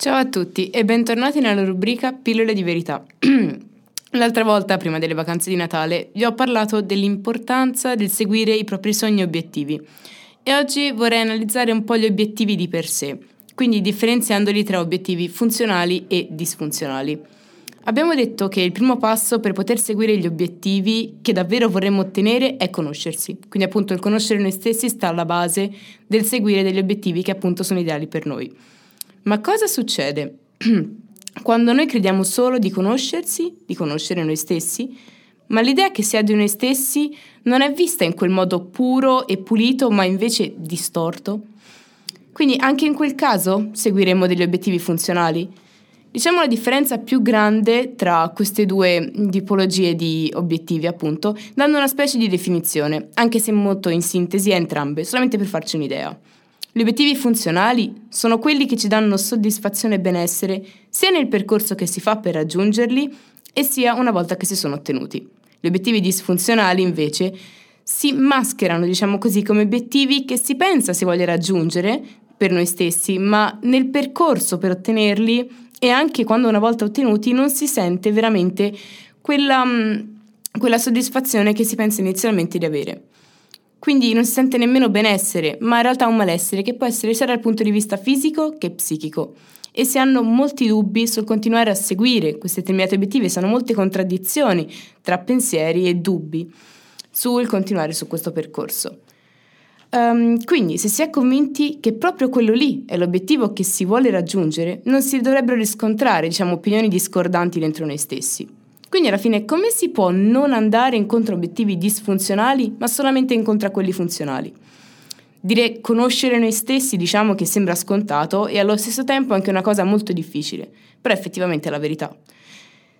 Ciao a tutti e bentornati nella rubrica Pillole di verità. L'altra volta, prima delle vacanze di Natale, vi ho parlato dell'importanza del seguire i propri sogni e obiettivi. E oggi vorrei analizzare un po' gli obiettivi di per sé, quindi differenziandoli tra obiettivi funzionali e disfunzionali. Abbiamo detto che il primo passo per poter seguire gli obiettivi che davvero vorremmo ottenere è conoscersi. Quindi appunto il conoscere noi stessi sta alla base del seguire degli obiettivi che appunto sono ideali per noi. Ma cosa succede? Quando noi crediamo solo di conoscersi, di conoscere noi stessi, ma l'idea che si ha di noi stessi non è vista in quel modo puro e pulito, ma invece distorto. Quindi anche in quel caso seguiremo degli obiettivi funzionali. Diciamo la differenza più grande tra queste due tipologie di obiettivi, appunto, dando una specie di definizione, anche se molto in sintesi a entrambe, solamente per farci un'idea. Gli obiettivi funzionali sono quelli che ci danno soddisfazione e benessere sia nel percorso che si fa per raggiungerli e sia una volta che si sono ottenuti. Gli obiettivi disfunzionali invece si mascherano, diciamo così, come obiettivi che si pensa si voglia raggiungere per noi stessi, ma nel percorso per ottenerli e anche quando una volta ottenuti non si sente veramente quella, mm, quella soddisfazione che si pensa inizialmente di avere. Quindi non si sente nemmeno benessere, ma in realtà un malessere che può essere sia dal punto di vista fisico che psichico. E si hanno molti dubbi sul continuare a seguire questi determinati obiettivi, hanno molte contraddizioni tra pensieri e dubbi sul continuare su questo percorso. Um, quindi, se si è convinti che proprio quello lì è l'obiettivo che si vuole raggiungere, non si dovrebbero riscontrare, diciamo, opinioni discordanti dentro noi stessi. Quindi alla fine come si può non andare incontro a obiettivi disfunzionali, ma solamente incontro a quelli funzionali? Dire conoscere noi stessi diciamo che sembra scontato e allo stesso tempo anche una cosa molto difficile, però effettivamente è la verità.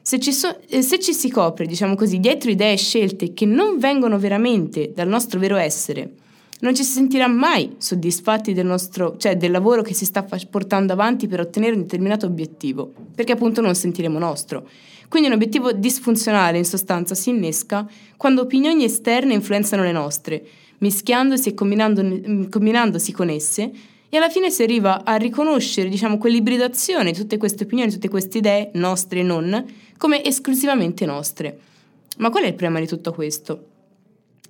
Se ci, so- eh, se ci si copre, diciamo così, dietro idee e scelte che non vengono veramente dal nostro vero essere, non ci si sentirà mai soddisfatti del, nostro, cioè del lavoro che si sta portando avanti per ottenere un determinato obiettivo, perché appunto non sentiremo nostro. Quindi un obiettivo disfunzionale in sostanza si innesca quando opinioni esterne influenzano le nostre, mischiandosi e combinando, combinandosi con esse, e alla fine si arriva a riconoscere, diciamo, quell'ibridazione di tutte queste opinioni, tutte queste idee, nostre e non, come esclusivamente nostre. Ma qual è il problema di tutto questo?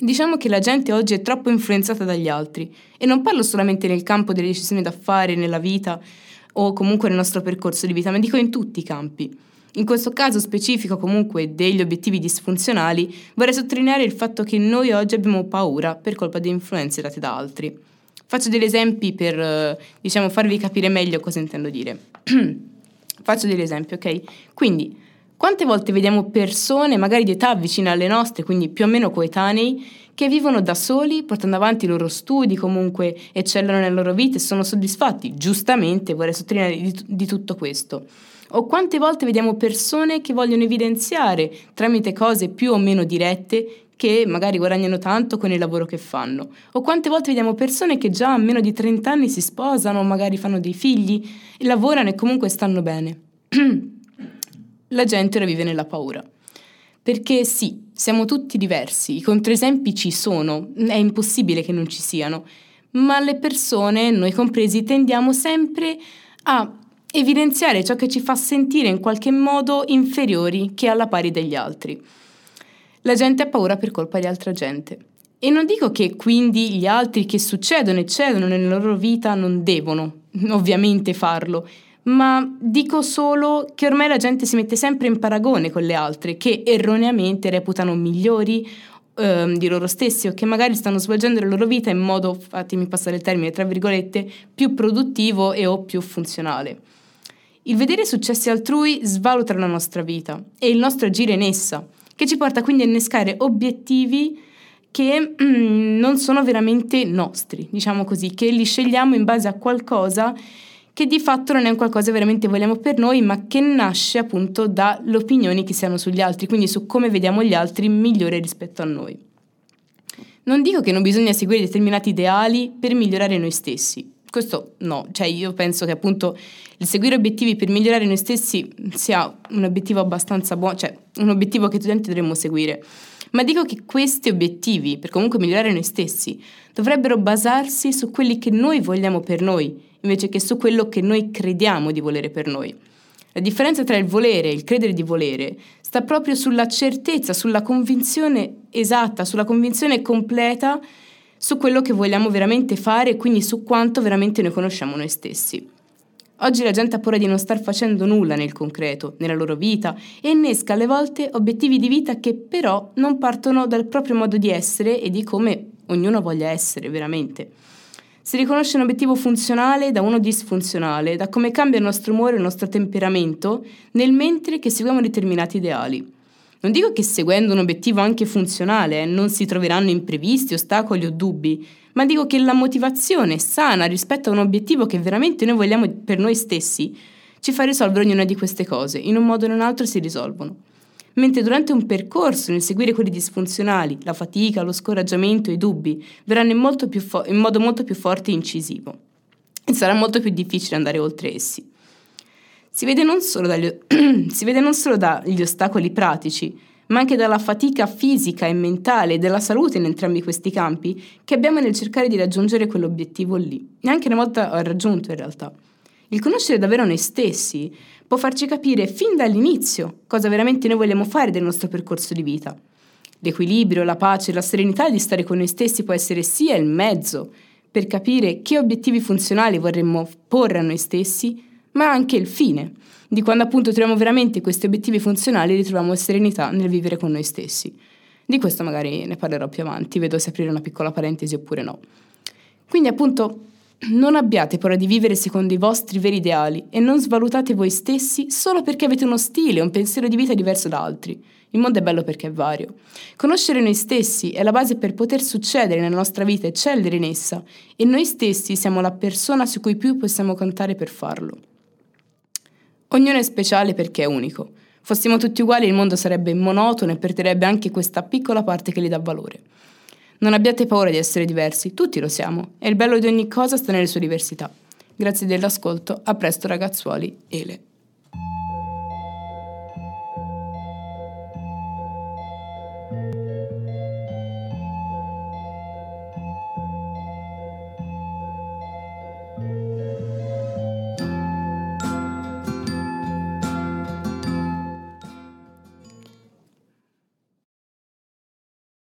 Diciamo che la gente oggi è troppo influenzata dagli altri e non parlo solamente nel campo delle decisioni da fare, nella vita o comunque nel nostro percorso di vita, ma dico in tutti i campi. In questo caso specifico comunque degli obiettivi disfunzionali, vorrei sottolineare il fatto che noi oggi abbiamo paura per colpa di influenze date da altri. Faccio degli esempi per, diciamo, farvi capire meglio cosa intendo dire. Faccio degli esempi, ok? Quindi, quante volte vediamo persone, magari di età vicine alle nostre, quindi più o meno coetanei, che vivono da soli, portando avanti i loro studi, comunque eccellono nella loro vita e sono soddisfatti, giustamente, vorrei sottolineare di, di tutto questo. O quante volte vediamo persone che vogliono evidenziare tramite cose più o meno dirette che magari guadagnano tanto con il lavoro che fanno. O quante volte vediamo persone che già a meno di 30 anni si sposano, magari fanno dei figli, lavorano e comunque stanno bene. la gente ora vive nella paura. Perché sì, siamo tutti diversi, i controesempi ci sono, è impossibile che non ci siano, ma le persone, noi compresi, tendiamo sempre a evidenziare ciò che ci fa sentire in qualche modo inferiori che alla pari degli altri. La gente ha paura per colpa di altra gente. E non dico che quindi gli altri che succedono e cedono nella loro vita non devono, ovviamente, farlo, ma dico solo che ormai la gente si mette sempre in paragone con le altre, che erroneamente reputano migliori ehm, di loro stessi o che magari stanno svolgendo la loro vita in modo, fatemi passare il termine, tra virgolette, più produttivo e o più funzionale. Il vedere successi altrui svaluta la nostra vita e il nostro agire in essa, che ci porta quindi a innescare obiettivi che mm, non sono veramente nostri, diciamo così, che li scegliamo in base a qualcosa che di fatto non è un qualcosa veramente vogliamo per noi, ma che nasce appunto dalle opinioni che si hanno sugli altri, quindi su come vediamo gli altri migliore rispetto a noi. Non dico che non bisogna seguire determinati ideali per migliorare noi stessi, questo no, cioè io penso che appunto il seguire obiettivi per migliorare noi stessi sia un obiettivo abbastanza buono, cioè un obiettivo che tutti dovremmo seguire. Ma dico che questi obiettivi, per comunque migliorare noi stessi, dovrebbero basarsi su quelli che noi vogliamo per noi invece che su quello che noi crediamo di volere per noi. La differenza tra il volere e il credere di volere sta proprio sulla certezza, sulla convinzione esatta, sulla convinzione completa su quello che vogliamo veramente fare e quindi su quanto veramente noi conosciamo noi stessi. Oggi la gente ha paura di non star facendo nulla nel concreto, nella loro vita, e innesca alle volte obiettivi di vita che però non partono dal proprio modo di essere e di come ognuno voglia essere veramente. Si riconosce un obiettivo funzionale da uno disfunzionale, da come cambia il nostro umore e il nostro temperamento nel mentre che seguiamo determinati ideali. Non dico che seguendo un obiettivo anche funzionale eh, non si troveranno imprevisti, ostacoli o dubbi, ma dico che la motivazione sana rispetto a un obiettivo che veramente noi vogliamo per noi stessi ci fa risolvere ognuna di queste cose, in un modo o in un altro si risolvono. Mentre durante un percorso, nel seguire quelli disfunzionali, la fatica, lo scoraggiamento e i dubbi verranno in, fo- in modo molto più forte e incisivo. E sarà molto più difficile andare oltre essi. Si vede non solo dagli, non solo dagli ostacoli pratici, ma anche dalla fatica fisica e mentale e della salute in entrambi questi campi che abbiamo nel cercare di raggiungere quell'obiettivo lì, neanche una volta raggiunto in realtà. Il conoscere davvero noi stessi può farci capire fin dall'inizio cosa veramente noi vogliamo fare del nostro percorso di vita. L'equilibrio, la pace, la serenità di stare con noi stessi può essere sia il mezzo per capire che obiettivi funzionali vorremmo porre a noi stessi, ma anche il fine, di quando appunto troviamo veramente questi obiettivi funzionali ritroviamo serenità nel vivere con noi stessi. Di questo magari ne parlerò più avanti, vedo se aprire una piccola parentesi oppure no. Quindi appunto non abbiate paura di vivere secondo i vostri veri ideali e non svalutate voi stessi solo perché avete uno stile, un pensiero di vita diverso da altri. Il mondo è bello perché è vario. Conoscere noi stessi è la base per poter succedere nella nostra vita e eccellere in essa, e noi stessi siamo la persona su cui più possiamo contare per farlo. Ognuno è speciale perché è unico. Fossimo tutti uguali il mondo sarebbe monotono e perderebbe anche questa piccola parte che gli dà valore. Non abbiate paura di essere diversi, tutti lo siamo, e il bello di ogni cosa sta nelle sue diversità. Grazie dell'ascolto, a presto ragazzuoli, Ele.